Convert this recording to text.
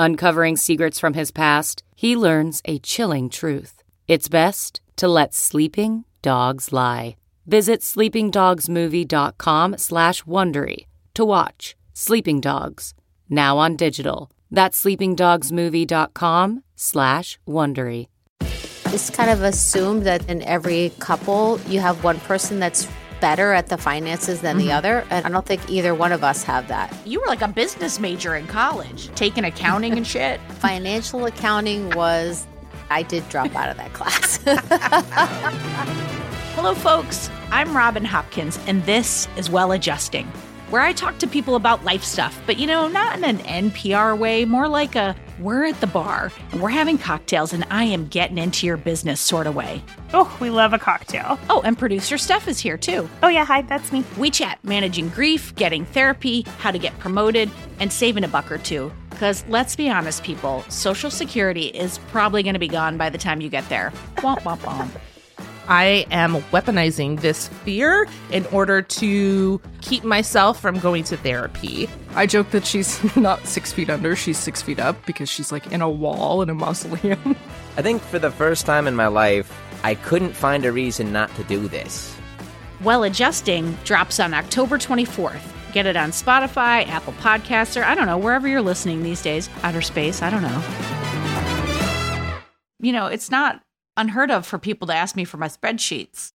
Uncovering secrets from his past, he learns a chilling truth. It's best to let sleeping dogs lie. Visit sleepingdogsmovie.com slash Wondery to watch Sleeping Dogs, now on digital. That's sleepingdogsmovie.com slash Wondery. It's kind of assumed that in every couple, you have one person that's better at the finances than the mm-hmm. other. And I don't think either one of us have that. You were like a business major in college, taking accounting and shit. Financial accounting was, I did drop out of that class. Hello, folks. I'm Robin Hopkins, and this is Well Adjusting, where I talk to people about life stuff, but you know, not in an NPR way, more like a we're at the bar and we're having cocktails and I am getting into your business sort of way. Oh, we love a cocktail. Oh, and producer Steph is here too. Oh, yeah, hi, that's me. We chat managing grief, getting therapy, how to get promoted, and saving a buck or two. Because let's be honest, people, Social Security is probably going to be gone by the time you get there. Womp, womp, womp. I am weaponizing this fear in order to keep myself from going to therapy. I joke that she's not six feet under, she's six feet up because she's like in a wall in a mausoleum. I think for the first time in my life, I couldn't find a reason not to do this. Well Adjusting drops on October 24th. Get it on Spotify, Apple Podcasts, or I don't know, wherever you're listening these days. Outer space, I don't know. You know, it's not unheard of for people to ask me for my spreadsheets.